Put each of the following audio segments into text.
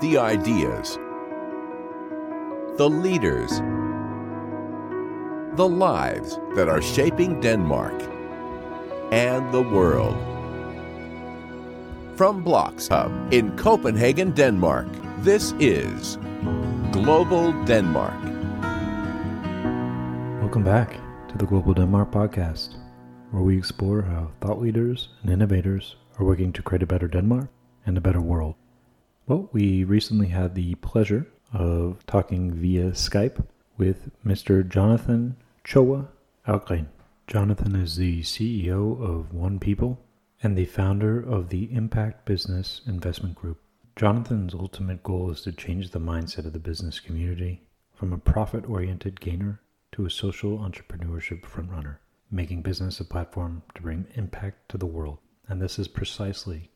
the ideas, the leaders, the lives that are shaping Denmark and the world. From BLOXHUB in Copenhagen, Denmark, this is Global Denmark. Welcome back to the Global Denmark podcast, where we explore how thought leaders and innovators are working to create a better Denmark and a better world. Well, we recently had the pleasure of talking via Skype with Mr. Jonathan Choa Algren. Jonathan is the CEO of One People and the founder of the Impact Business Investment Group. Jonathan's ultimate goal is to change the mindset of the business community from a profit oriented gainer to a social entrepreneurship frontrunner, making business a platform to bring impact to the world. And this is precisely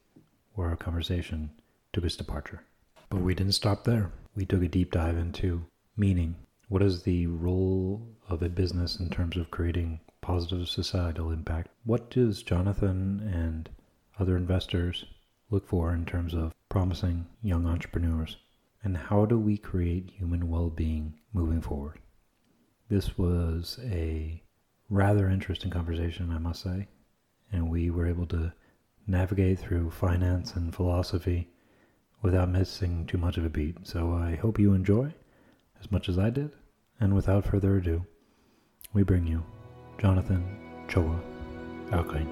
where our conversation took its departure. But we didn't stop there. We took a deep dive into meaning. What is the role of a business in terms of creating positive societal impact? What does Jonathan and other investors look for in terms of promising young entrepreneurs? And how do we create human well being moving forward? This was a rather interesting conversation, I must say. And we were able to navigate through finance and philosophy without missing too much of a beat. So I hope you enjoy as much as I did. And without further ado, we bring you Jonathan Choa Alkain.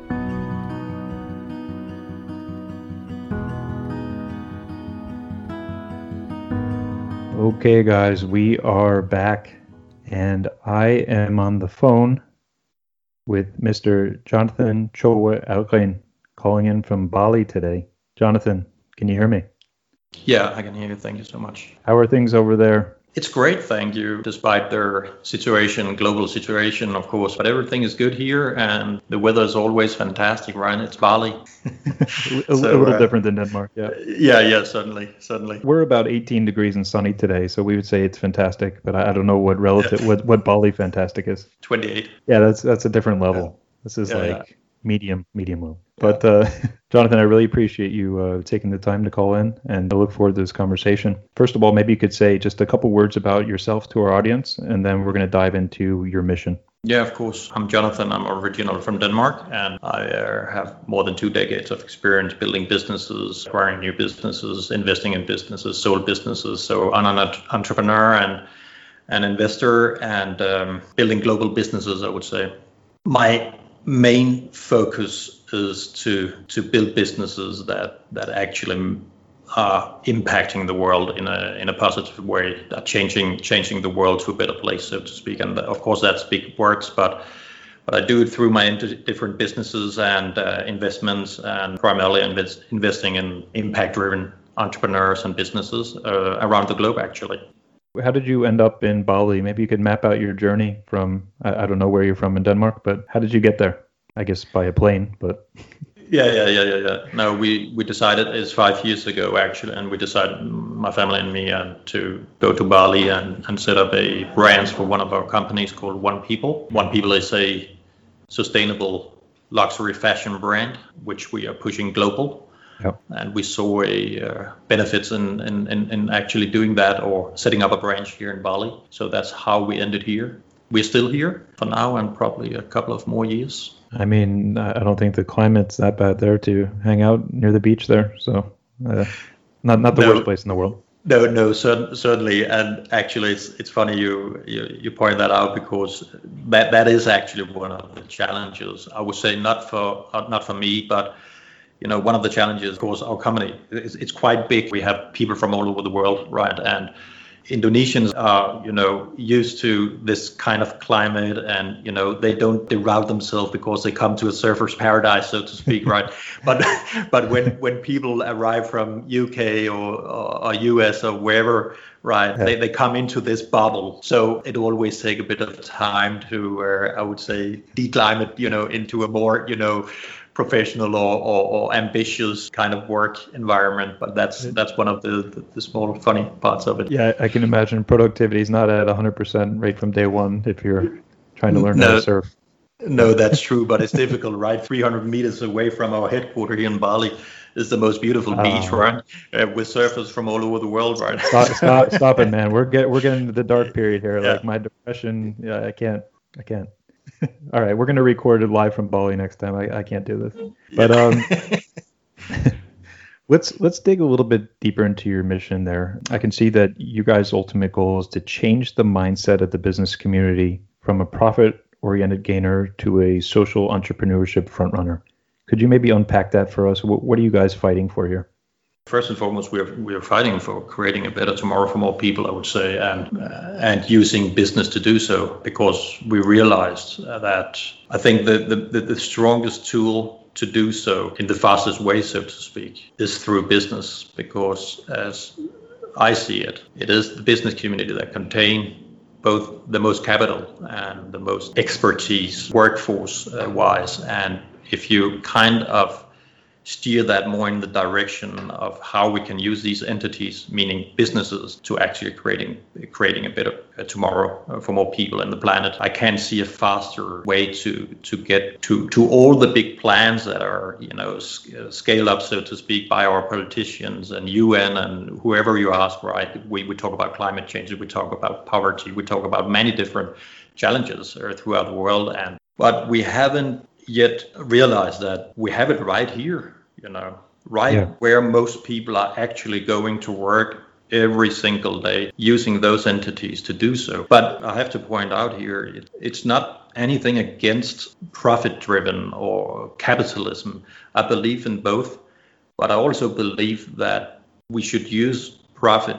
Okay, guys, we are back, and I am on the phone with Mr. Jonathan Choa Alkain, calling in from Bali today. Jonathan, can you hear me? Yeah, I can hear you. Thank you so much. How are things over there? It's great, thank you, despite their situation, global situation, of course. But everything is good here, and the weather is always fantastic, right? It's Bali. a, so, little uh, different than Denmark, yeah. Yeah, yeah, certainly, certainly. We're about 18 degrees and sunny today, so we would say it's fantastic. But I, I don't know what relative, what, what Bali fantastic is. 28. Yeah, that's that's a different level. Yeah. This is yeah, like medium, medium low. But uh, Jonathan, I really appreciate you uh, taking the time to call in, and I look forward to this conversation. First of all, maybe you could say just a couple words about yourself to our audience, and then we're going to dive into your mission. Yeah, of course. I'm Jonathan. I'm originally from Denmark, and I uh, have more than two decades of experience building businesses, acquiring new businesses, investing in businesses, sold businesses. So I'm an entrepreneur and an investor, and um, building global businesses. I would say my main focus is to to build businesses that that actually are impacting the world in a in a positive way, that changing changing the world to a better place, so to speak. And of course, that's big words, but but I do it through my different businesses and uh, investments, and primarily invest, investing in impact-driven entrepreneurs and businesses uh, around the globe, actually. How did you end up in Bali? Maybe you could map out your journey from, I, I don't know where you're from in Denmark, but how did you get there? I guess by a plane, but. Yeah, yeah, yeah, yeah, yeah. No, we we decided it's five years ago actually, and we decided my family and me uh, to go to Bali and and set up a branch for one of our companies called One People. One People is a sustainable luxury fashion brand which we are pushing global. Yep. And we saw a uh, benefits in, in, in, in actually doing that or setting up a branch here in Bali. So that's how we ended here. We're still here for now and probably a couple of more years. I mean, I don't think the climate's that bad there to hang out near the beach there. So, uh, not not the no, worst place in the world. No, no, cer- certainly. And actually, it's it's funny you, you you point that out because that that is actually one of the challenges. I would say not for uh, not for me, but you know, one of the challenges, of course, our company is it's quite big. We have people from all over the world, right? And Indonesians are, you know, used to this kind of climate, and you know, they don't deroute themselves because they come to a surfer's paradise, so to speak, right? but but when when people arrive from UK or, or US or wherever, right, yeah. they, they come into this bubble. So it always take a bit of time to, uh, I would say, declimate, you know, into a more, you know, professional or, or, or, ambitious kind of work environment. But that's that's one of the, the, the, small funny parts of it. Yeah, I can imagine productivity is not at 100% right from day one if you're trying to learn no, how to surf. No, that's true, but it's difficult, right? 300 meters away from our headquarters here in Bali, is the most beautiful uh, beach, right? Uh, with surfers from all over the world, right? stop, stop, stop it, man. We're get, we're getting into the dark period here. Yeah. Like my depression, yeah, I can't, I can't. all right, we're gonna record it live from Bali next time. I, I can't do this, but um. let's let's dig a little bit deeper into your mission there. I can see that you guys' ultimate goal is to change the mindset of the business community from a profit oriented gainer to a social entrepreneurship frontrunner. Could you maybe unpack that for us? What, what are you guys fighting for here? First and foremost, we're we're fighting for creating a better tomorrow for more people, I would say, and uh, and using business to do so because we realized that I think the, the the strongest tool to do so in the fastest way, so to speak, is through business because as I see it, it is the business community that contain both the most capital and the most expertise workforce uh, wise. And if you kind of steer that more in the direction of how we can use these entities, meaning businesses, to actually creating creating a better tomorrow uh, for more people and the planet. I can see a faster way to to get to to all the big plans that are you know uh, scale up, so to speak, by our politicians and UN and whoever you ask. Right, we we talk about climate change, we talk about poverty, we talk about many different challenges uh, throughout the world and but we haven't yet realize that we have it right here, you know, right yeah. where most people are actually going to work every single day using those entities to do so. But I have to point out here, it, it's not anything against profit driven or capitalism. I believe in both, but I also believe that we should use profit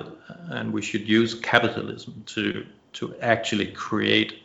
and we should use capitalism to to actually create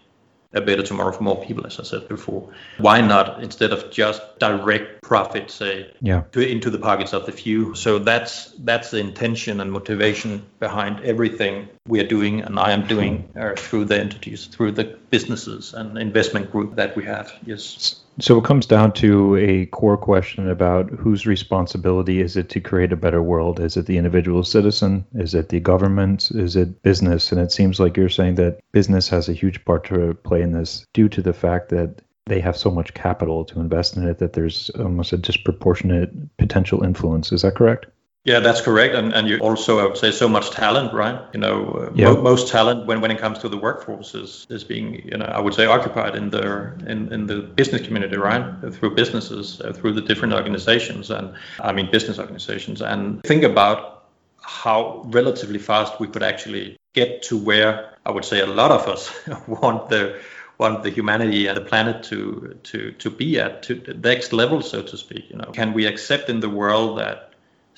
a better tomorrow for more people, as I said before. Why not instead of just direct profit, say, yeah. to, into the pockets of the few? So that's that's the intention and motivation behind everything we are doing, and I am doing uh, through the entities, through the businesses and investment group that we have. Yes. So it comes down to a core question about whose responsibility is it to create a better world? Is it the individual citizen? Is it the government? Is it business? And it seems like you're saying that business has a huge part to play in this due to the fact that they have so much capital to invest in it that there's almost a disproportionate potential influence. Is that correct? Yeah, that's correct. And, and you also, I would say, so much talent, right? You know, uh, yeah. mo- most talent when, when it comes to the workforce is, is being, you know, I would say occupied in the in, in the business community, right? Through businesses, uh, through the different organizations, and I mean business organizations. And think about how relatively fast we could actually get to where I would say a lot of us want the want the humanity and the planet to to to be at to the next level, so to speak. You know, can we accept in the world that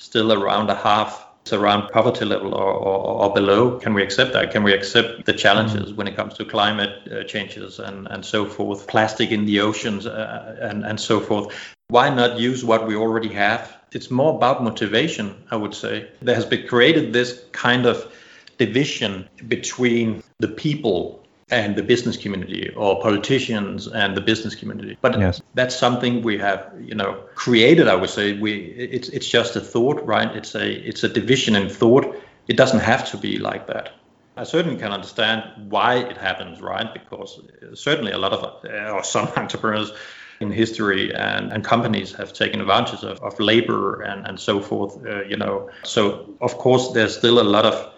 still around a half it's around poverty level or, or, or, below. Can we accept that? Can we accept the challenges mm-hmm. when it comes to climate uh, changes and, and so forth, plastic in the oceans uh, and, and so forth? Why not use what we already have? It's more about motivation, I would say. There has been created this kind of division between the people and the business community or politicians and the business community. But yes. that's something we have you know created i would say. We it's it's just a thought right? It's a it's a division in thought. It doesn't have to be like that. I certainly can understand why it happens right? Because certainly a lot of uh, or some entrepreneurs in history and, and companies have taken advantage of, of labor and, and so forth uh, you know. So of course there's still a lot of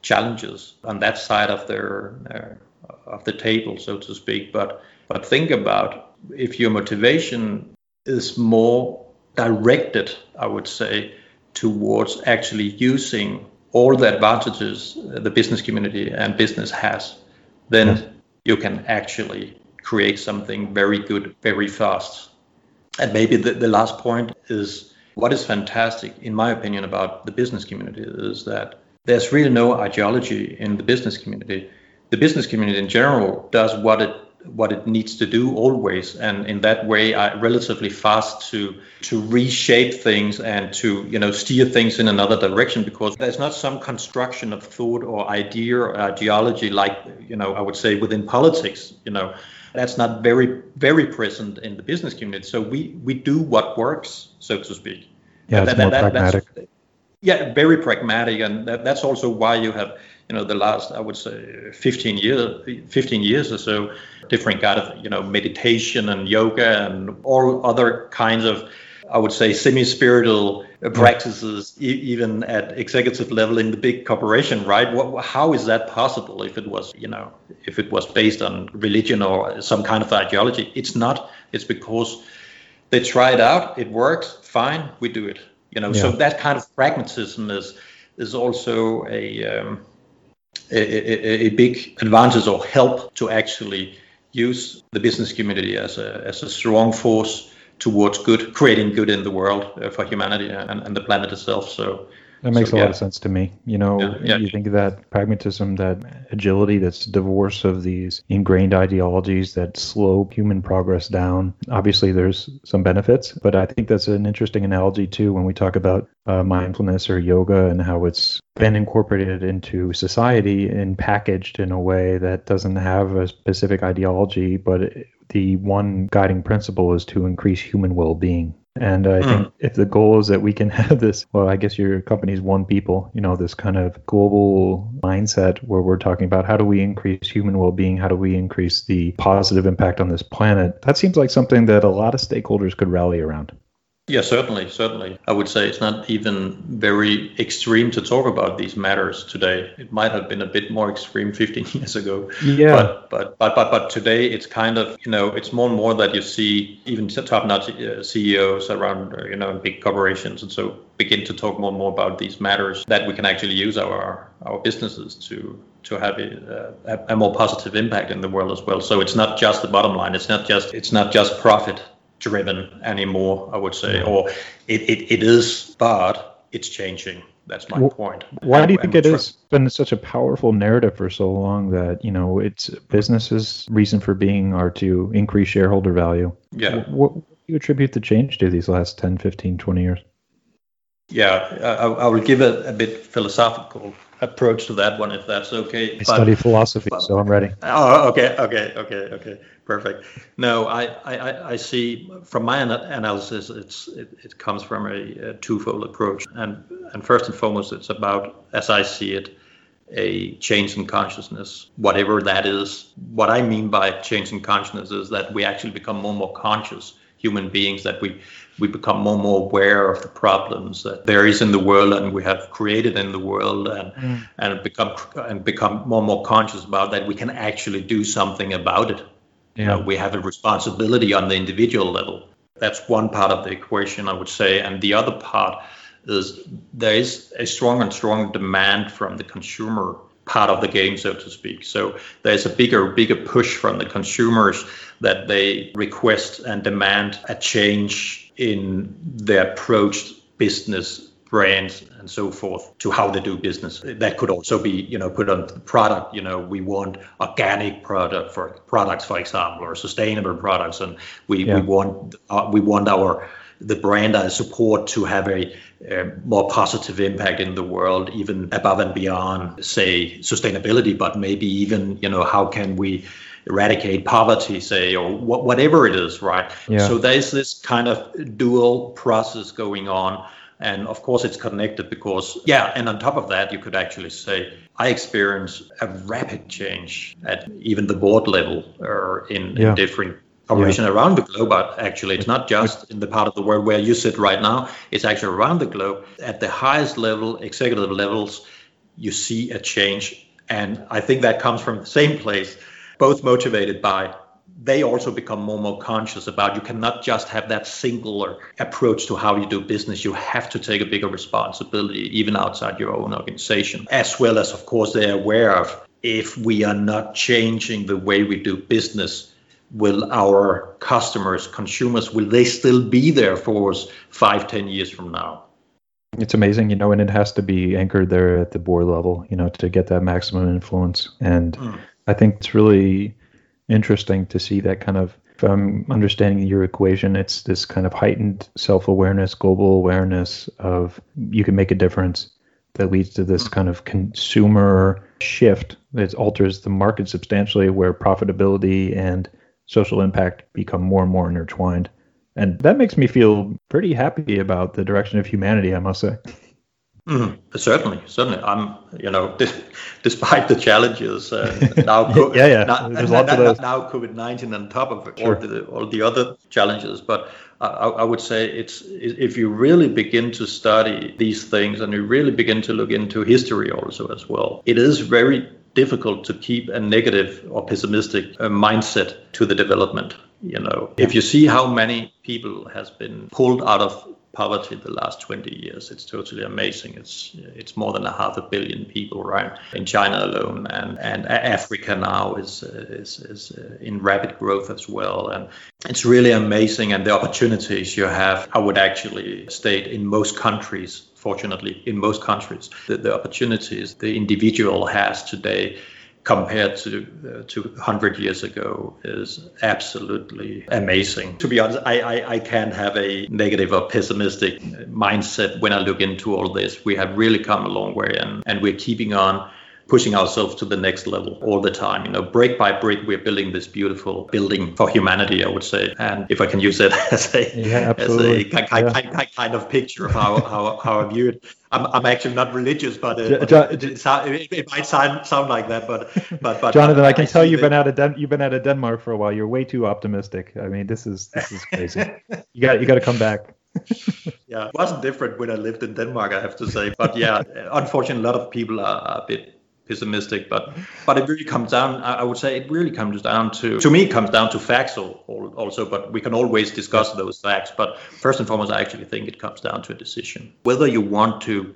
challenges on that side of their uh, of the table, so to speak. But but think about if your motivation is more directed, I would say, towards actually using all the advantages the business community and business has, then yes. you can actually create something very good very fast. And maybe the, the last point is what is fantastic, in my opinion, about the business community is that there's really no ideology in the business community the business community in general does what it what it needs to do always. And in that way are relatively fast to to reshape things and to you know steer things in another direction because there's not some construction of thought or idea or ideology like you know i would say within politics you know. That's not very very present in the business community. So we we do what works so to speak. Yeah that, more that, pragmatic. Yeah very pragmatic. And that, that's also why you have you know the last I would say 15 years 15 years or so different kind of you know meditation and yoga and all other kinds of I would say, semi-spiritual practices, e- even at executive level in the big corporation, right? What, how is that possible if it was, you know, if it was based on religion or some kind of ideology? It's not. It's because they try it out, it works, fine, we do it. You know, yeah. so that kind of pragmatism is is also a, um, a, a, a big advantage or help to actually use the business community as a as a strong force towards good, creating good in the world uh, for humanity and, and the planet itself. So that makes so, a lot of sense to me. You know, yeah, yeah. you think of that pragmatism, that agility, that's divorce of these ingrained ideologies that slow human progress down. Obviously, there's some benefits, but I think that's an interesting analogy too when we talk about uh, mindfulness or yoga and how it's been incorporated into society and packaged in a way that doesn't have a specific ideology, but the one guiding principle is to increase human well-being and I mm. think if the goal is that we can have this, well, I guess your company's one people, you know, this kind of global mindset where we're talking about how do we increase human well being? How do we increase the positive impact on this planet? That seems like something that a lot of stakeholders could rally around. Yeah, certainly, certainly. I would say it's not even very extreme to talk about these matters today. It might have been a bit more extreme 15 years ago. Yeah. But but but but, but today it's kind of you know it's more and more that you see even top-notch uh, CEOs around uh, you know big corporations and so begin to talk more and more about these matters that we can actually use our our businesses to to have a, a, a more positive impact in the world as well. So it's not just the bottom line. It's not just it's not just profit driven anymore, I would say, or it, it, it is, but it's changing. That's my well, point. Why and, do you think it has been such a powerful narrative for so long that, you know, it's businesses' reason for being are to increase shareholder value? Yeah. What, what do you attribute the change to these last 10, 15, 20 years? Yeah, I, I will give a, a bit philosophical approach to that one if that's okay. I but, study philosophy, but, so I'm ready. Oh, okay, okay, okay, okay, perfect. No, I, I, I see from my analysis, it's it, it comes from a, a twofold approach, and and first and foremost, it's about as I see it, a change in consciousness, whatever that is. What I mean by change in consciousness is that we actually become more and more conscious human beings, that we we become more and more aware of the problems that there is in the world and we have created in the world and mm. and become and become more and more conscious about that we can actually do something about it yeah. You know, we have a responsibility on the individual level that's one part of the equation i would say and the other part is there is a strong and strong demand from the consumer part of the game, so to speak. So there's a bigger, bigger push from the consumers that they request and demand a change in their approach business brands and so forth to how they do business that could also be you know put on the product you know we want organic product for products for example or sustainable products and we, yeah. we want uh, we want our the brand as support to have a, a, more positive impact in the world even above and beyond say sustainability but maybe even you know how can we eradicate poverty, say, or wh- whatever it is, right? Yeah. So there's this kind of dual process going on. And of course, it's connected because, yeah, and on top of that, you could actually say, I experience a rapid change at even the board level or in, yeah. in different corporations yeah. around the globe. But actually, it's not just in the part of the world where you sit right now, it's actually around the globe. At the highest level, executive levels, you see a change. And I think that comes from the same place both motivated by they also become more and more conscious about you cannot just have that singular approach to how you do business. You have to take a bigger responsibility, even outside your own organization, as well as, of course, they're aware of if we are not changing the way we do business, will our customers, consumers, will they still be there for us five, ten years from now? It's amazing, you know, and it has to be anchored there at the board level, you know, to get that maximum influence. And mm. I think it's really interesting to see that kind of if I'm understanding your equation, it's this kind of heightened self awareness, global awareness of you can make a difference that leads to this kind of consumer shift that alters the market substantially, where profitability and social impact become more and more intertwined. And that makes me feel pretty happy about the direction of humanity, I must say. Mm, certainly, certainly. I'm, you know, despite the challenges uh, now, yeah, yeah, now, There's lots of those. now COVID nineteen on top of all the all the other challenges, but I, I, would say it's if you really begin to study these things and you really begin to look into history also as well, it is very difficult to keep a negative or pessimistic uh, mindset to the development. You know, if you see how many people has been pulled out of poverty the last 20 years. It's totally amazing. It's it's more than a half a billion people, right, in China alone, and and Africa now is is is uh, in rapid growth as well, and it's really amazing. And the opportunities you have, I would actually state, in most countries. Fortunately, in most countries, the, the opportunities the individual has today compared to uh, to 100 years ago is absolutely amazing. To be honest, I, I, I can't have a negative or pessimistic mindset when I look into all this. We have really come a long way and, and we're keeping on pushing ourselves to the next level all the time. You know, brick by brick, we're building this beautiful building for humanity, I would say. And if I can use it as a, yeah, as a kind, yeah. kind of picture of how, how, how I view it. I'm, I'm actually not religious, but, uh, John, it, it, it, might sound, sound like that. But, but, but Jonathan, I, I can I tell you've been out of Den- you've been out of Denmark for a while. You're way too optimistic. I mean, this is this is crazy. you got you got to come back. yeah, it wasn't different when I lived in Denmark, I have to say. But yeah, unfortunately, a lot of people are a bit pessimistic, but but it really comes down. I would say it really comes down to to me it comes down to facts also. But we can always discuss those facts. But first and foremost, I actually think it comes down to a decision whether you want to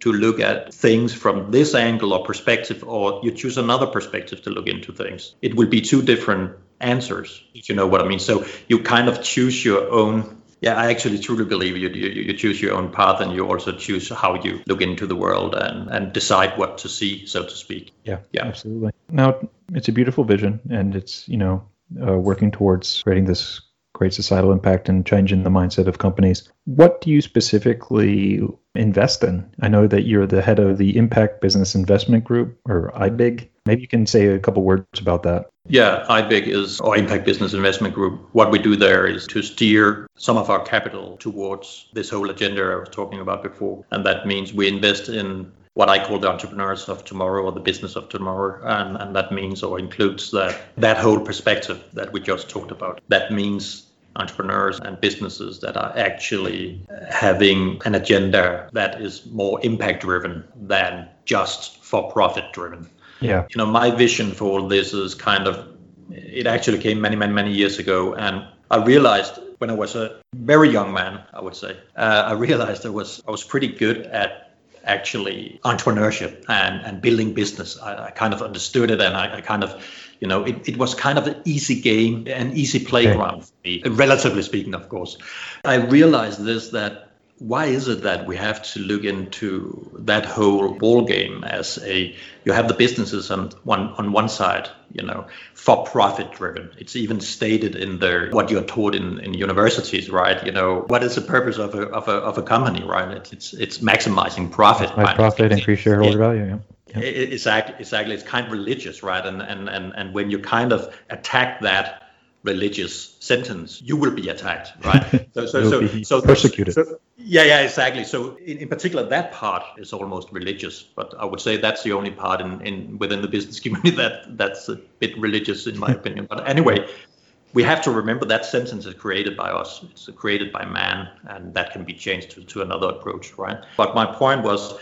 to look at things from this angle or perspective, or you choose another perspective to look into things. It will be two different answers, if you know what I mean. So you kind of choose your own yeah, I actually truly believe you, you, you choose your own path and you also choose how you look into the world and, and decide what to see, so to speak. Yeah, yeah, absolutely. Now, it's a beautiful vision and it's, you know, uh, working towards creating this great societal impact and changing the mindset of companies. What do you specifically invest in? I know that you're the head of the Impact Business Investment Group or IBIG. Maybe you can say a couple words about that. Yeah, IBIG is our Impact Business Investment Group. What we do there is to steer some of our capital towards this whole agenda I was talking about before. And that means we invest in what I call the entrepreneurs of tomorrow or the business of tomorrow. And, and that means or includes that, that whole perspective that we just talked about. That means entrepreneurs and businesses that are actually having an agenda that is more impact driven than just for profit driven. Yeah. You know, my vision for all this is kind of, it actually came many, many, many years ago. And I realized when I was a very young man, I would say, uh, I realized I was, I was pretty good at actually entrepreneurship and, and building business. I, I kind of understood it and I, I kind of, you know, it, it was kind of an easy game, an easy playground for me, relatively speaking, of course. I realized this that why is it that we have to look into that whole ball game as a you have the businesses on one on one side you know for profit driven it's even stated in the what you're taught in, in universities right you know what is the purpose of a of a, of a company right it's it's, it's maximizing profit right? profit increase shareholder value yeah yeah. Exactly, exactly. It's kind of religious, right? And, and and and when you kind of attack that religious sentence, you will be attacked, right? So, so, so, so, persecuted. So, yeah, yeah, exactly. So, in, in particular, that part is almost religious, but I would say that's the only part in, in within the business community that that's a bit religious, in my opinion. But anyway, we have to remember that sentence is created by us. It's created by man, and that can be changed to, to another approach, right? But my point was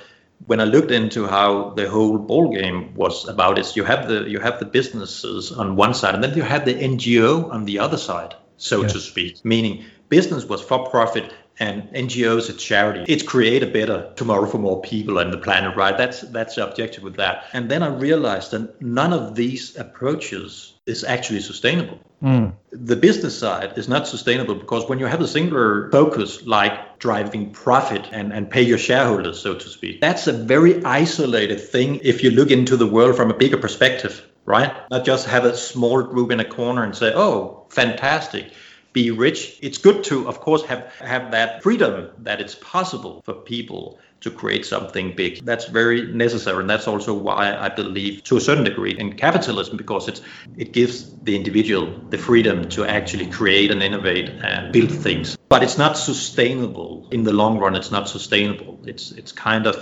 when I looked into how the whole ball game was about is you have the you have the businesses on one side and then you have the NGO on the other side, so yeah. to speak. Meaning business was for profit and NGOs it's charity. It's create a better tomorrow for more people and the planet, right? That's that's the objective with that. And then I realized that none of these approaches is actually sustainable. Mm. The business side is not sustainable because when you have a singular focus like driving profit and, and pay your shareholders, so to speak, that's a very isolated thing if you look into the world from a bigger perspective, right? Not just have a small group in a corner and say, oh, fantastic be rich. It's good to, of course, have have that freedom that it's possible for people to create something big. That's very necessary, and that's also why I believe, to a certain degree, in capitalism, because it's it gives the individual the freedom to actually create and innovate and build things. But it's not sustainable in the long run. It's not sustainable. It's it's kind of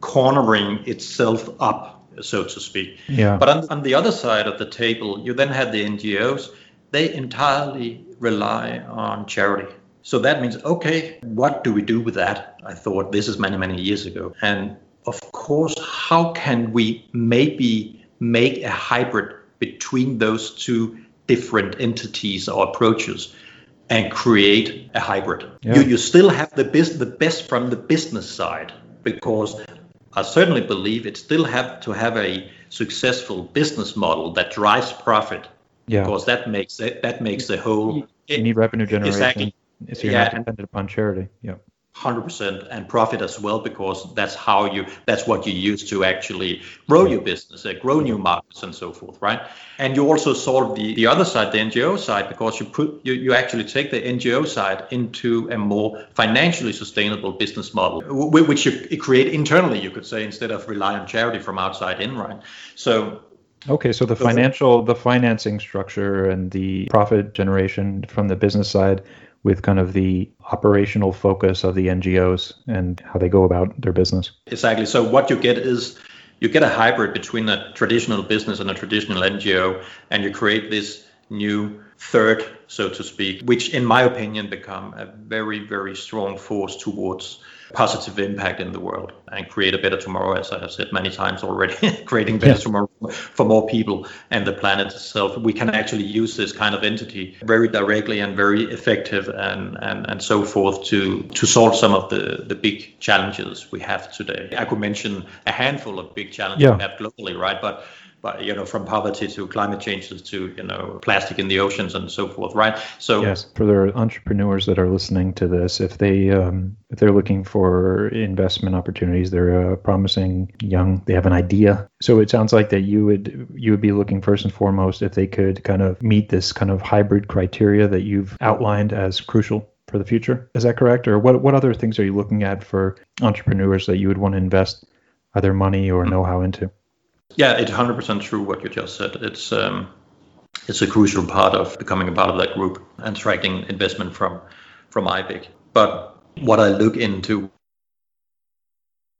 cornering itself up, so to speak. Yeah. But on, on the other side of the table, you then have the NGOs. They entirely rely on charity So that means, okay, what do we do with that? I thought this is many, many years ago. And of course, how can we maybe make a hybrid between those two different entities or approaches and create a hybrid? Yeah. You, you still have the, best, the best from the business side because I certainly believe it still have to have a successful business model that drives profit. Yeah. Because that makes it, that makes the whole. You need revenue generation. Exactly. So you're yeah, not dependent upon charity. Yeah. 100% and profit as well because that's how you that's what you use to actually grow your business uh, grow new markets and so forth right and you also solve the the other side the ngo side because you put you, you actually take the ngo side into a more financially sustainable business model which you create internally you could say instead of rely on charity from outside in right so Okay, so the financial, the financing structure and the profit generation from the business side with kind of the operational focus of the NGOs and how they go about their business. Exactly. So what you get is you get a hybrid between a traditional business and a traditional NGO, and you create this new third, so to speak, which in my opinion become a very, very strong force towards positive impact in the world and create a better tomorrow, as I have said many times already, creating better yeah. tomorrow for more people and the planet itself. We can actually use this kind of entity very directly and very effective and, and, and so forth to, to solve some of the, the big challenges we have today. I could mention a handful of big challenges yeah. we have globally, right? But but you know from poverty to climate changes to you know plastic in the oceans and so forth right? So yes for the entrepreneurs that are listening to this if they um, if they're looking for investment opportunities they're uh, promising young they have an idea. So it sounds like that you would you would be looking first and foremost if they could kind of meet this kind of hybrid criteria that you've outlined as crucial for the future. Is that correct? Or what what other things are you looking at for entrepreneurs that you would want to invest either money or know-how into yeah, it's 100% true what you just said. It's um, it's a crucial part of becoming a part of that group and attracting investment from from IBIG. But what I look into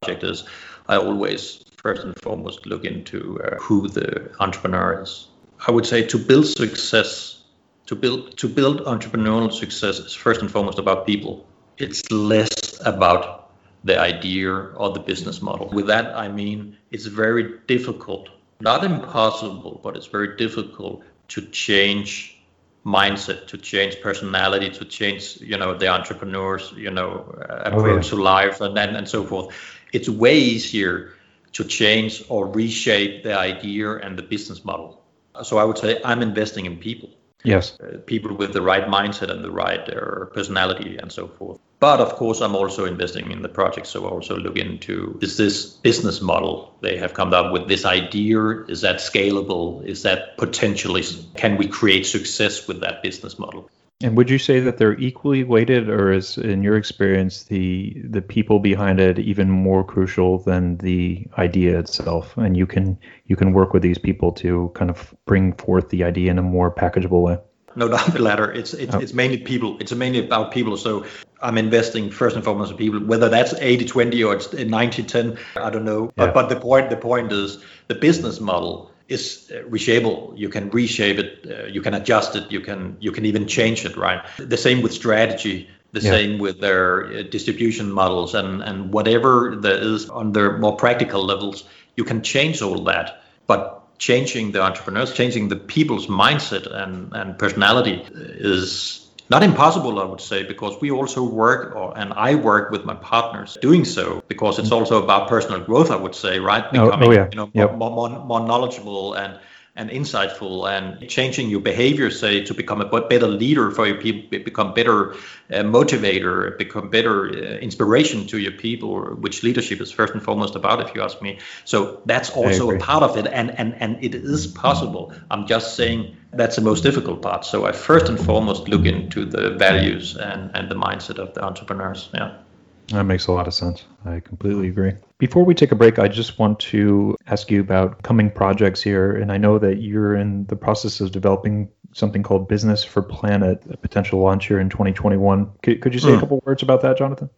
project is I always first and foremost look into uh, who the entrepreneur is. I would say to build success, to build to build entrepreneurial success is first and foremost about people. It's less about the idea or the business model. With that, I mean it's very difficult, not impossible, but it's very difficult to change mindset, to change personality, to change, you know, the entrepreneur's, you know, oh, approach oh, yeah. to life and then and so forth. It's way easier to change or reshape the idea and the business model. So I would say I'm investing in people. Yes. Uh, people with the right mindset and the right uh, personality and so forth. But of course, I'm also investing in the project. So I also look into is this business model they have come up with this idea? Is that scalable? Is that potentially, can we create success with that business model? And would you say that they're equally weighted, or is, in your experience, the the people behind it even more crucial than the idea itself? And you can you can work with these people to kind of bring forth the idea in a more packageable way. No doubt the latter. It's it's, oh. it's mainly people. It's mainly about people. So I'm investing first and foremost in people. Whether that's 80-20 or it's 90-10, I don't know. Yeah. But but the point the point is the business model is uh, reshapeable. You can reshape it, uh, you can adjust it, you can you can even change it, right? The same with strategy, the yeah. same with their uh, distribution models and and whatever there is on their more practical levels, you can change all that. But changing the entrepreneurs, changing the people's mindset and, and personality is not impossible, I would say, because we also work, or, and I work with my partners doing so, because it's mm-hmm. also about personal growth, I would say, right? Becoming, oh, oh yeah. you know, yep. more, more, more knowledgeable and and insightful and changing your behavior, say, to become a better leader for your people, become better uh, motivator, become better uh, inspiration to your people, which leadership is first and foremost about, if you ask me. So that's also a part of it, and and and it is possible. I'm just saying that's the most difficult part. So I first and foremost look into the values and and the mindset of the entrepreneurs. Yeah. That makes a lot of sense. I completely agree. Before we take a break, I just want to ask you about coming projects here. And I know that you're in the process of developing something called Business for Planet, a potential launch here in 2021. Could, could you say mm. a hmm. couple words about that, Jonathan?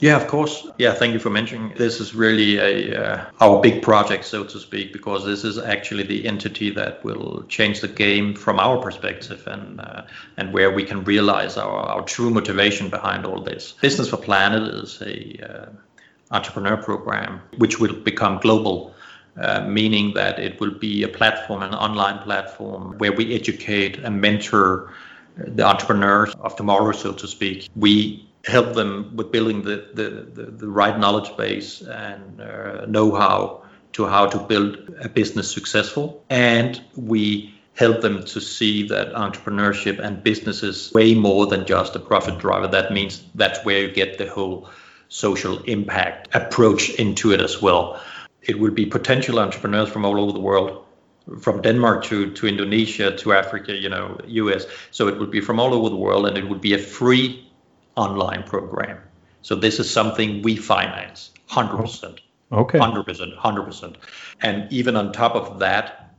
Yeah, of course. Yeah, thank you for mentioning. This is really a uh, our big project, so to speak, because this is actually the entity that will change the game from our perspective, and uh, and where we can realize our, our true motivation behind all this. Business for Planet is a uh, entrepreneur program which will become global. Uh, meaning that it will be a platform, an online platform, where we educate and mentor the entrepreneurs of tomorrow, so to speak. We help them with building the, the, the, the right knowledge base and uh, know-how to how to build a business successful. And we help them to see that entrepreneurship and business is way more than just a profit driver. That means that's where you get the whole social impact approach into it as well. It will be potential entrepreneurs from all over the world from Denmark to, to Indonesia to Africa, you know, US. So it would be from all over the world and it would be a free online program. So this is something we finance 100%. Okay. 100%, 100%. And even on top of that,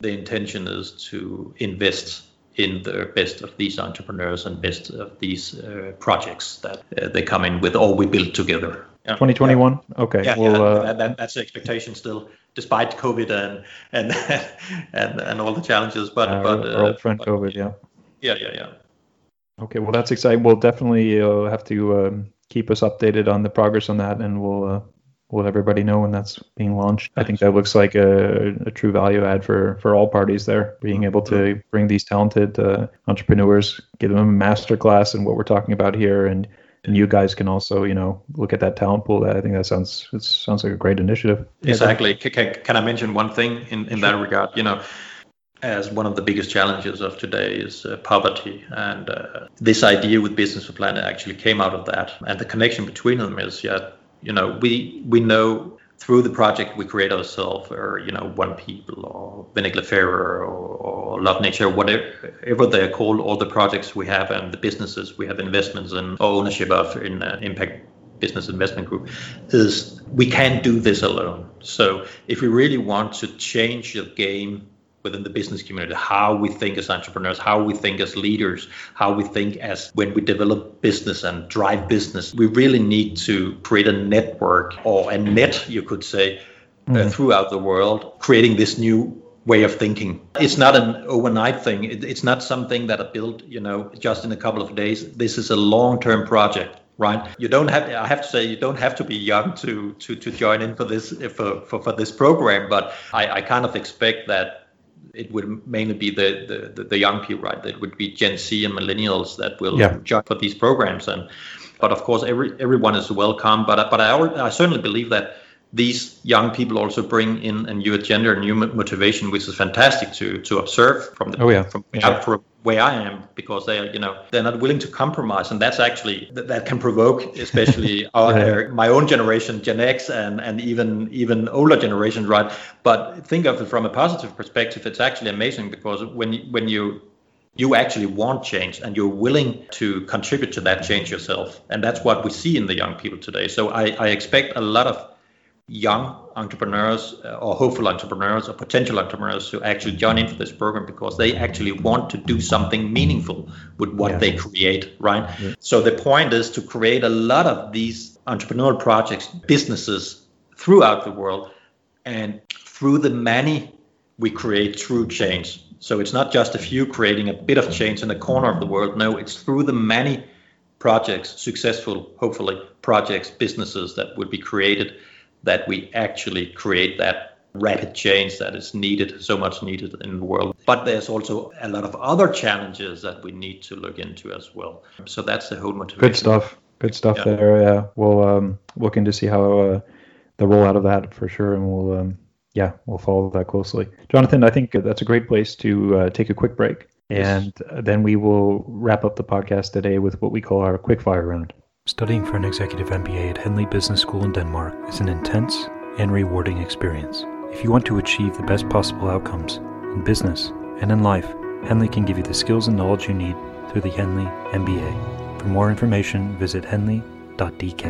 the intention is to invest in the best of these entrepreneurs and best of these uh, projects that uh, they come in with or we build together. 2021. Okay. Yeah, well, yeah uh, that, that's the expectation still, despite COVID and and and and all the challenges. But uh, but uh, friend COVID, yeah. Yeah, yeah, yeah. Okay, well that's exciting. We'll definitely uh, have to um, keep us updated on the progress on that, and we'll uh, we'll let everybody know when that's being launched. I think that looks like a, a true value add for for all parties there, being able to bring these talented uh, entrepreneurs, give them a master class in what we're talking about here, and and you guys can also you know look at that talent pool. I think that sounds it sounds like a great initiative. Exactly. Can, can I mention one thing in in sure. that regard? You know as one of the biggest challenges of today is uh, poverty. And uh, this idea with Business for Planet actually came out of that. And the connection between them is, yeah, you know, we we know through the project we create ourselves, or you know, One People, or Vinegar Fairer, or, or Love Nature, whatever they're called, all the projects we have and the businesses we have investments in or ownership of in uh, Impact business investment group is we can't do this alone so if we really want to change the game within the business community, how we think as entrepreneurs, how we think as leaders, how we think as when we develop business and drive business. We really need to create a network or a net, you could say, mm. uh, throughout the world, creating this new way of thinking. It's not an overnight thing. It, it's not something that I built, you know, just in a couple of days. This is a long-term project right you don't have i have to say you don't have to be young to to to join in for this for for, for this program but I, I kind of expect that it would mainly be the, the, the young people, right? That would be Gen Z and millennials that will yeah. join for these programs. And but of course, every everyone is welcome. But but I, I certainly believe that these young people also bring in a new agenda, a new motivation, which is fantastic to to observe from the oh, yeah. from yeah. for where I am because they are you know they're not willing to compromise, and that's actually that, that can provoke especially our, yeah. Uh, my own generation, Gen X, and and even even older generations, right? But think of it from a positive perspective. It's actually amazing because when when you you actually want change and you're willing to contribute to that change yourself. And that's what we see in the young people today. So I, I expect a lot of young entrepreneurs uh, or hopeful entrepreneurs or potential entrepreneurs to actually join into this program because they actually want to do something meaningful with what yeah. they create, right? Yeah. So the point is to create a lot of these entrepreneurial projects, businesses throughout the world, and through the many we create true change. So it's not just a few creating a bit of change in a corner of the world. No, it's through the many projects, successful, hopefully, projects, businesses that would be created that we actually create that rapid change that is needed, so much needed in the world. But there's also a lot of other challenges that we need to look into as well. So that's the whole motivation. Good stuff. Good stuff yeah. there. Yeah, we'll um, looking to see how uh, the rollout of that for sure, and we'll um, yeah we'll follow that closely. Jonathan, I think that's a great place to uh, take a quick break, and yes. then we will wrap up the podcast today with what we call our quick fire round. Studying for an executive MBA at Henley Business School in Denmark is an intense and rewarding experience. If you want to achieve the best possible outcomes in business and in life, Henley can give you the skills and knowledge you need through the Henley MBA. For more information, visit henley.dk.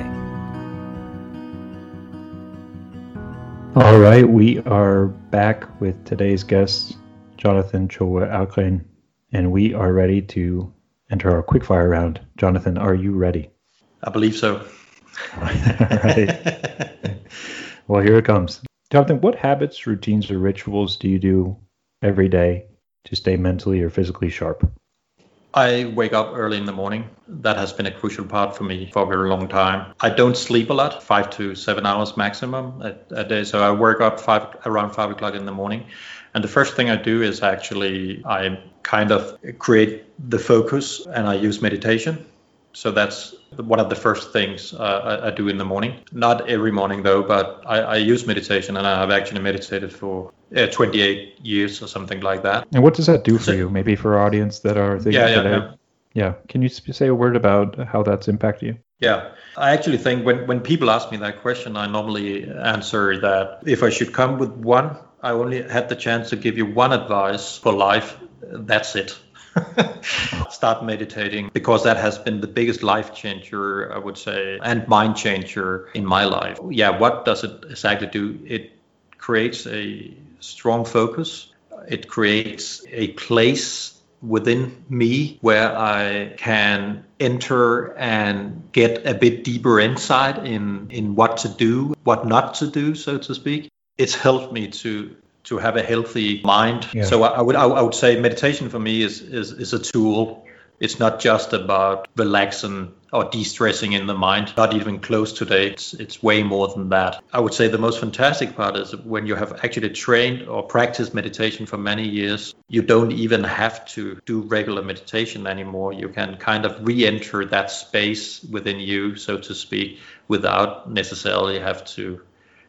All right, we are back with today's guest, Jonathan Choa Algren, and we are ready to enter our quickfire round. Jonathan, are you ready? I believe so. right. well, here it comes. Jonathan, what habits, routines, or rituals do you do every day to stay mentally or physically sharp? I wake up early in the morning. That has been a crucial part for me for a very long time. I don't sleep a lot, five to seven hours maximum a, a day. So I wake up five around five o'clock in the morning. And the first thing I do is actually I kind of create the focus and I use meditation. So that's one of the first things uh, I, I, do in the morning. Not every morning though, but I, I use meditation and I have actually meditated for uh, 28 years or something like that. And what does that do for so, you? Maybe for audience that are thinking yeah, yeah, today. Yeah. yeah. Can you say a word about how that's impacted you? Yeah, I actually think when, when people ask me that question, I normally answer that if I should come with one, I only had the chance to give you one advice for life. That's it. Start meditating because that has been the biggest life changer, I would say, and mind changer in my life. Yeah, what does it exactly do? It creates a strong focus, it creates a place within me where I can enter and get a bit deeper insight in, in what to do, what not to do, so to speak. It's helped me to to have a healthy mind. Yeah. So I, I would I, would say meditation for me is, is is a tool. It's not just about relaxing or de-stressing in the mind. Not even close today. It's it's way more than that. I would say the most fantastic part is when you have actually trained or practiced meditation for many years. You don't even have to do regular meditation anymore. You can kind of re-enter that space within you, so to speak, without necessarily have to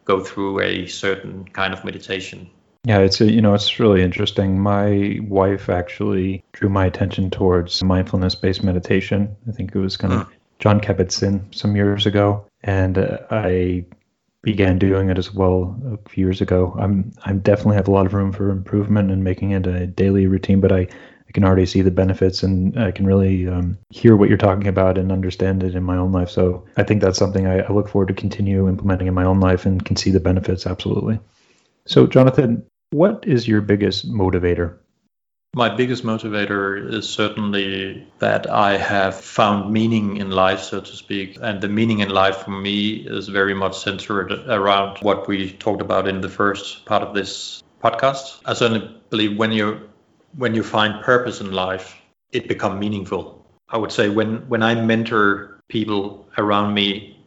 go through a certain kind of meditation yeah, it's a, you know it's really interesting. My wife actually drew my attention towards mindfulness-based meditation. I think it was kind of John Jon Kabat-Zinn some years ago, and uh, I began doing it as well a few years ago. I'm I'm definitely have a lot of room for improvement and making it a daily routine, but I I can already see the benefits and I can really um, hear what you're talking about and understand it in my own life. So I think that's something I, I look forward to continue implementing in my own life and can see the benefits absolutely. So, Jonathan, what is your biggest motivator? My biggest motivator is certainly that I have found meaning in life, so to speak. And the meaning in life for me is very much centered around what we talked about in the first part of this podcast. I certainly believe when you when you find purpose in life, it becomes meaningful. I would say when when I mentor people around me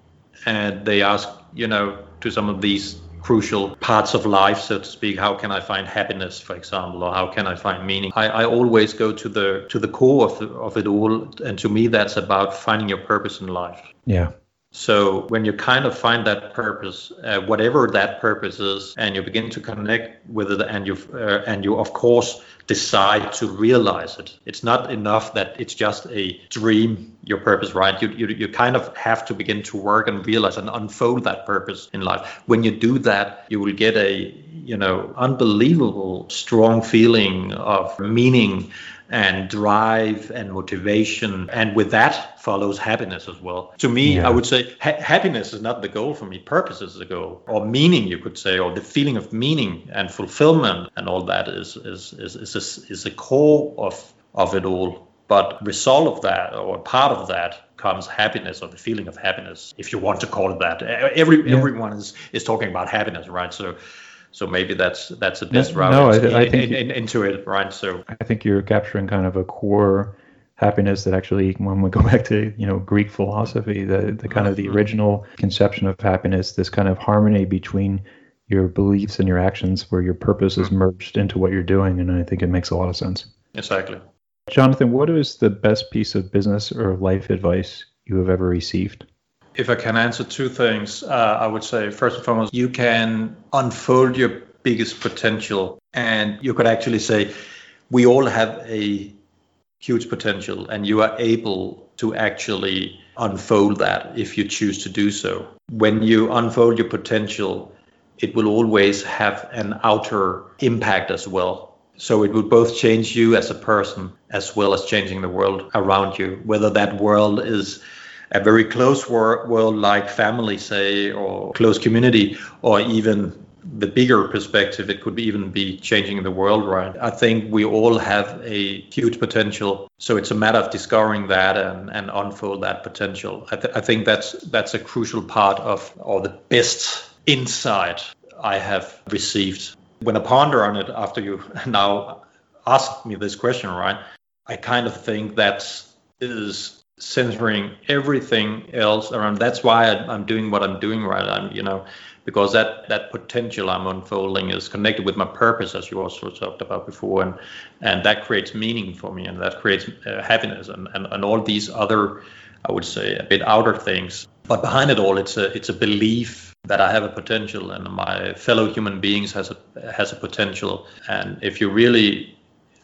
and they ask, you know, to some of these crucial parts of life, so to speak. How can I find happiness, for example, or how can I find meaning? I, I always go to the to the core of, the, of it all, and to me, that's about finding your purpose in life. Yeah. So when you kind of find that purpose, uh, whatever that purpose is, and you begin to connect with it, and you uh, and you of course decide to realize it. It's not enough that it's just a dream, your purpose, right? You you you kind of have to begin to work and realize and unfold that purpose in life. When you do that, you will get a you know unbelievable strong feeling of meaning and drive and motivation. And with that follows happiness as well. To me, yeah. I would say ha- happiness is not the goal for me. Purpose is the goal, or meaning, you could say, or the feeling of meaning and fulfillment and all that is is is is a, is a core of of it all. But result of that, or part of that, comes happiness or the feeling of happiness, if you want to call it that. Every yeah. everyone is is talking about happiness, right? So so maybe that's that's the best no, route no, I, I think in, in, into it, right? So I think you're capturing kind of a core happiness that actually, when we go back to you know Greek philosophy, the the kind of the mm-hmm. original conception of happiness, this kind of harmony between your beliefs and your actions, where your purpose is mm-hmm. merged into what you're doing, and I think it makes a lot of sense. Exactly. Jonathan, what is the best piece of business or life advice you have ever received? If I can answer two things, uh, I would say first and foremost, you can unfold your biggest potential. And you could actually say, we all have a huge potential, and you are able to actually unfold that if you choose to do so. When you unfold your potential, it will always have an outer impact as well. So it will both change you as a person as well as changing the world around you, whether that world is a very close world like family, say, or close community, or even the bigger perspective, it could even be changing the world, right? I think we all have a huge potential. So it's a matter of discovering that and, and unfold that potential. I, th- I think that's that's a crucial part of or the best insight I have received. When I ponder on it after you now asked me this question, right? I kind of think that is centering everything else around. That's why I'm doing what I'm doing, right? I'm, you know, because that that potential I'm unfolding is connected with my purpose, as you also talked about before, and and that creates meaning for me, and that creates uh, happiness, and, and and all these other, I would say, a bit outer things. But behind it all, it's a it's a belief that I have a potential, and my fellow human beings has a has a potential, and if you really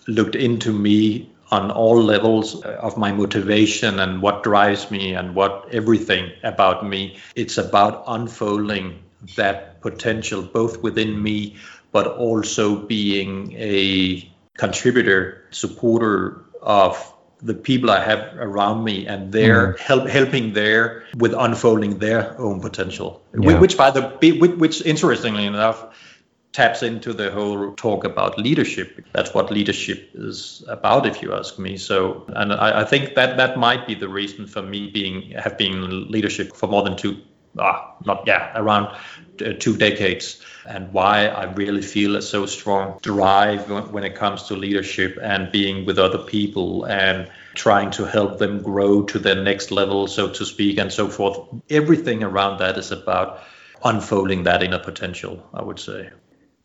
looked into me on all levels of my motivation and what drives me and what everything about me. It's about unfolding that potential both within me but also being a contributor supporter of the people I have around me and they're mm. help helping there with unfolding their own potential yeah. which by the which, which interestingly enough taps into the whole talk about leadership that's what leadership is about if you ask me so and I, I think that that might be the reason for me being have been leadership for more than two ah, not yeah, around uh, two decades, and why I really feel a so strong drive when it comes to leadership and being with other people and trying to help them grow to their next level, so to speak, and so forth. Everything around that is about unfolding that inner potential, I would say.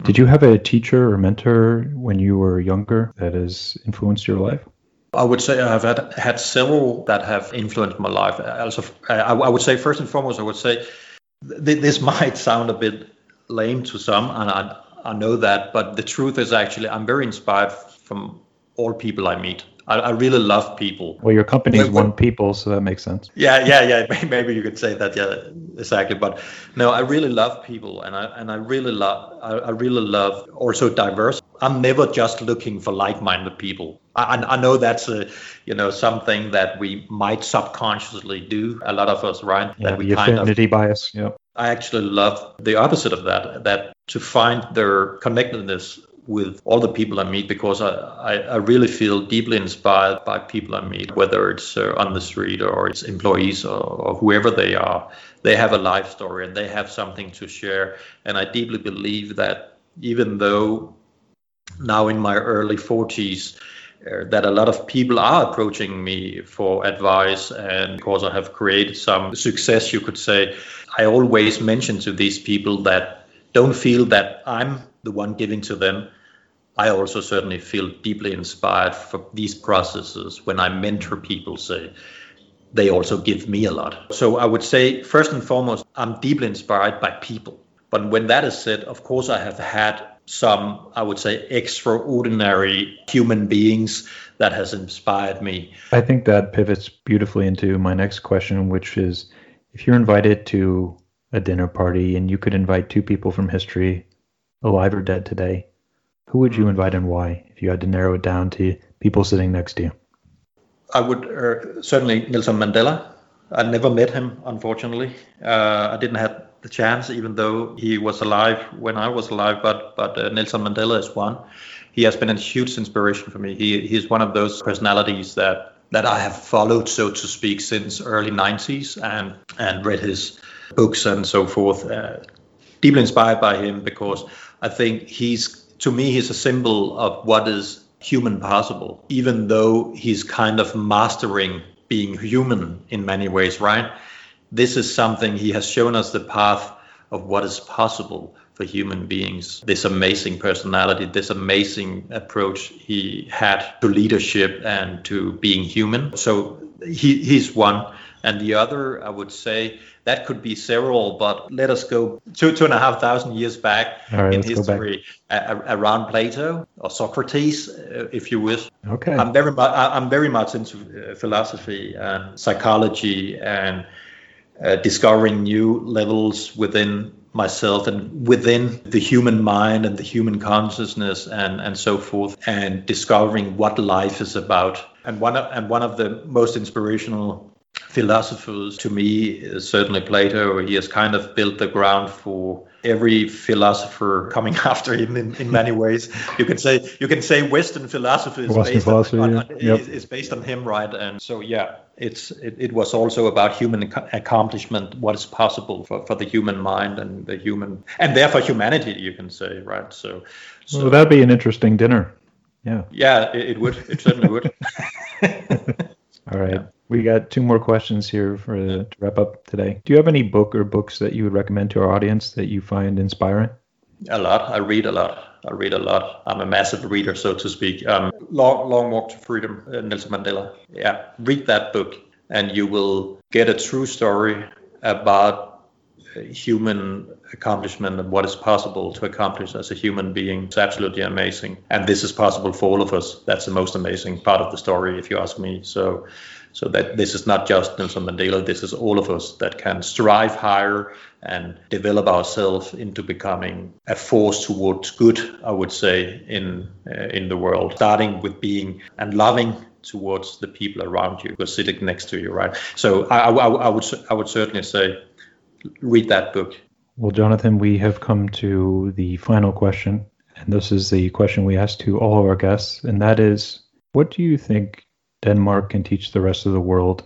Did you have a teacher or mentor when you were younger that has influenced your life? I would say I've had, had several that have influenced my life. Also, I, I would say first and foremost, I would say th- this might sound a bit lame to some, and I, I know that, but the truth is actually I'm very inspired from all people I meet. I, I really love people. Well, your company is one people, so that makes sense. Yeah, yeah, yeah. Maybe you could say that. Yeah, exactly. But no, I really love people, and I and I really love I, I really love also diverse. I'm never just looking for like-minded people. I, I know that's a, you know something that we might subconsciously do. A lot of us, right? Yeah, that we the affinity of, bias. Yeah. I actually love the opposite of that. That to find their connectedness with all the people I meet because I, I, I, really feel deeply inspired by people I meet, whether it's uh, on the street or it's employees or, or, whoever they are. They have a life story and they have something to share. And I deeply believe that even though now in my early 40s, uh, that a lot of people are approaching me for advice, and because I have created some success, you could say, I always mention to these people that don't feel that I'm the one giving to them. I also certainly feel deeply inspired for these processes when I mentor people, say, they also give me a lot. So I would say, first and foremost, I'm deeply inspired by people. But when that is said, of course, I have had some, I would say, extraordinary human beings that has inspired me. I think that pivots beautifully into my next question, which is if you're invited to a dinner party and you could invite two people from history alive or dead today, who would you invite and why if you had to narrow it down to people sitting next to you? I would uh, certainly Nelson Mandela. I never met him, unfortunately. Uh, I didn't have the chance, even though he was alive when I was alive. But but uh, Nelson Mandela is one. He has been a huge inspiration for me. He he's one of those personalities that that I have followed, so to speak, since early 90s and and read his books and so forth. Uh, deeply inspired by him because I think he's, to me, he's a symbol of what is human possible, even though he's kind of mastering being human in many ways, right? This is something he has shown us the path of what is possible for human beings. This amazing personality, this amazing approach he had to leadership and to being human. So he, he's one. And the other, I would say, that could be several, but let us go two two and a half thousand years back right, in history around Plato or Socrates, uh, if you wish. Okay. I'm very much I'm very much into uh, philosophy and psychology and uh, discovering new levels within myself and within the human mind and the human consciousness and and so forth and discovering what life is about and one of, and one of the most inspirational philosophers to me is certainly Plato. He has kind of built the ground for every philosopher coming after him in, in many ways. You can say you can say Western philosophy is, Western based, philosophy, on, on- Yep. is, is based on him, right? And so yeah, it's it, it was also about human ac- accomplishment, what is possible for, for the human mind and the human and therefore humanity, you can say, right? So so Well, that'd be an interesting dinner. Yeah. yeah, it, it would. It certainly would. All right. We got two more questions here for to wrap up today. Do you have any book or books that you would recommend to our audience that you find inspiring? A lot. I read a lot. I read a lot. I'm a massive reader, so to speak. Um, Long, Long Walk to Freedom, uh, Nelson Mandela. Yeah, read that book, and you will get a true story about uh, human accomplishment and what is possible to accomplish as a human being. is absolutely amazing, and this is possible for all of us. That's the most amazing part of the story, if you ask me. So, so that this is not just Nelson Mandela. This is all of us that can strive higher and develop ourselves into becoming a force towards good. I would say in uh, in the world, starting with being and loving towards the people around you who are sitting next to you, right? So I, I, I would I would certainly say read that book. Well, Jonathan, we have come to the final question, and this is the question we ask to all of our guests, and that is what do you think Denmark can teach the rest of the world,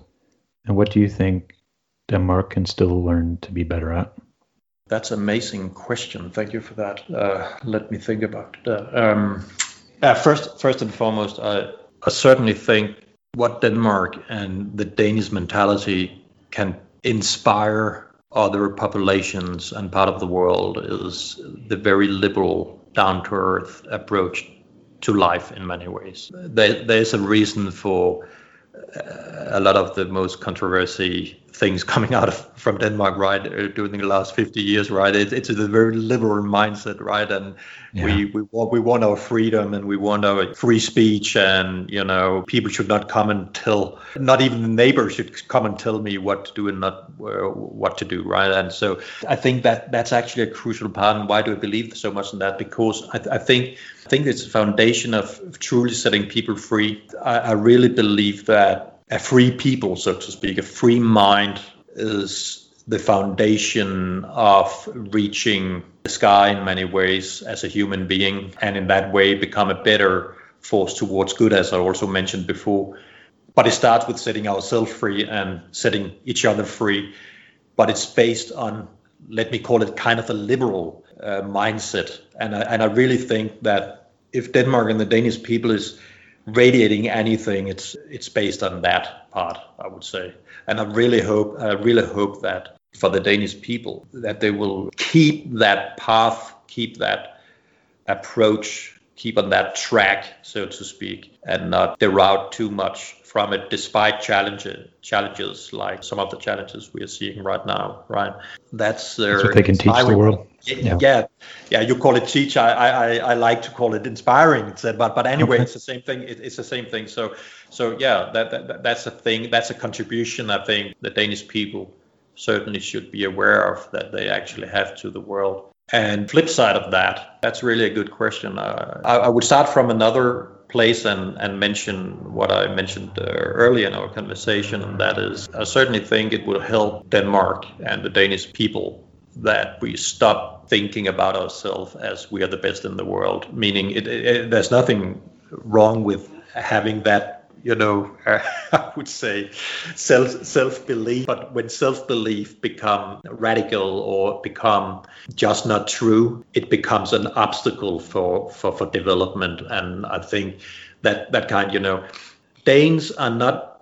and what do you think Denmark can still learn to be better at? That's an amazing question. Thank you for that. Uh, let me think about that. Um, uh, first, first and foremost, I, I certainly think what Denmark and the Danish mentality can inspire other populations and part of the world is the very liberal, down to earth approach to life in many ways. There, there's a reason for uh, a lot of the most controversy things coming out of from Denmark, right, uh, during the last 50 years, right? It, it's a very liberal mindset, right? And we we want we want our freedom and we want our free speech, and you know, people should not come and tell, not even the neighbors should come and tell me what to do and not uh, what to do, right? And so I think that that's actually a crucial part. And why do I believe so much in that? Because I, I think I think it's a foundation of truly setting people free. I, I really believe that a free people, so to speak, a free mind is the foundation of reaching the sky in many ways as a human being, and in that way become a better force towards good, as I also mentioned before. But it starts with setting ourselves free and setting each other free. But it's based on, let me call it kind of a liberal uh, mindset. And I, and I really think that if Denmark and the Danish people is radiating anything, it's it's based on that part, I would say. And I really hope, I really hope that for the Danish people, that they will keep that path, keep that approach, keep on that track, so to speak, and not deroute too much from it, despite challenges, challenges like some of the challenges we are seeing right now. Right, that's their That's what they can teach the world. Yeah. yeah, yeah. You call it teach. I, I, I like to call it inspiring. It's a- but, but anyway, Okay. it's the same thing. It, it's the same thing. So, so yeah, that, that that's a thing. That's a contribution. I think the Danish people certainly should be aware of that they actually have to the world. And flip side of that, that's really a good question. Uh, I, I would start from another place and, and mention what I mentioned uh, earlier in our conversation, and that is, I certainly think it will help Denmark and the Danish people that we stop thinking about ourselves as we are the best in the world. Meaning, it, it, there's nothing wrong with having that. You know, I would say self self belief. But when self belief become radical or become just not true, it becomes an obstacle for for for development. And I think that that kind, you know, Danes are not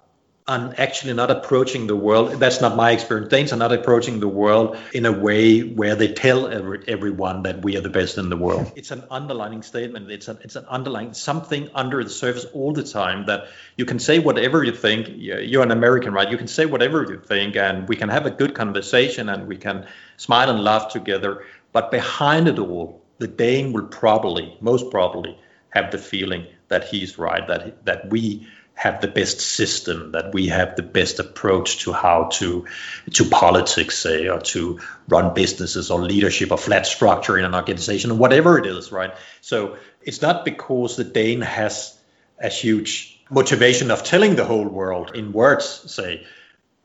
are actually not approaching the world. That's not my experience. Danes are not approaching the world in a way where they tell every, everyone that we are the best in the world. It's an underlining statement. It's an it's an underlying something under the surface all the time that you can say whatever you think. You're an American, right? You can say whatever you think, and we can have a good conversation, and we can smile and laugh together. But behind it all, the Dane will probably, most probably, have the feeling that he's right, that that we have the best system, that we have the best approach to how to to politics, say, or to run businesses or leadership or flat structure in an organization, or whatever it is, right? So it's not because the Dane has a huge motivation of telling the whole world in words, say,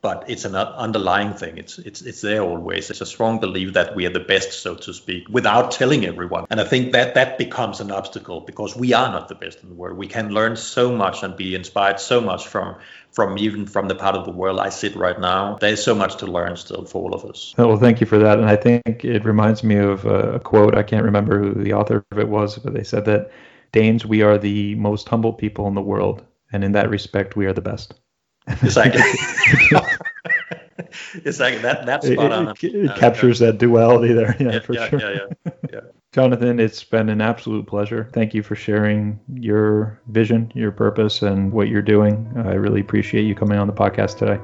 but it's an underlying thing. It's it's it's there always. It's a strong belief that we are the best, so to speak, without telling everyone. And I think that that becomes an obstacle because we are not the best in the world. We can learn so much and be inspired so much from from even from the part of the world I sit right now. There's so much to learn still for all of us. Oh, well, thank you for that. And I think it reminds me of a quote. I can't remember who the author of it was, but they said that Danes, we are the most humble people in the world, and in that respect, we are the best. Exactly. exactly. That that's spot on. It, it, captures that duality there. Yeah, yeah for yeah, sure. Yeah, yeah, yeah. Jonathan, it's been an absolute pleasure. Thank you for sharing your vision, your purpose, and what you're doing. I really appreciate you coming on the podcast today.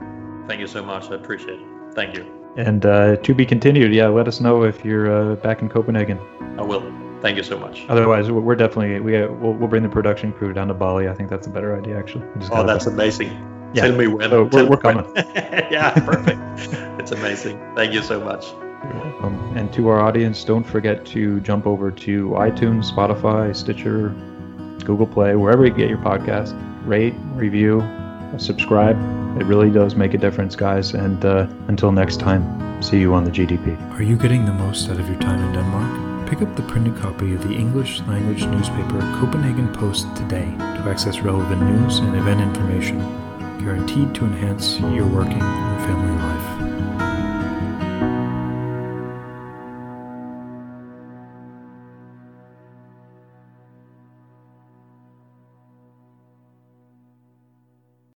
Thank you so much. I appreciate it. Thank you. And uh, to be continued. Yeah, let us know if you're uh, back in Copenhagen. I will. Thank you so much. Otherwise, we're definitely we we'll, we'll bring the production crew down to Bali. I think that's a better idea, actually. Oh, that's amazing. Yeah. Tell me when. So we're, we're coming. yeah, perfect. it's amazing. Thank you so much. Um, and to our audience, don't forget to jump over to iTunes, Spotify, Stitcher, Google Play, wherever you get your podcast. Rate, review, subscribe. It really does make a difference, guys. And uh, until next time, see you on the GDP. Are you getting the most out of your time in Denmark? Pick up the printed copy of the English language newspaper Copenhagen Post today to access relevant news and event information, guaranteed to enhance your working and family life.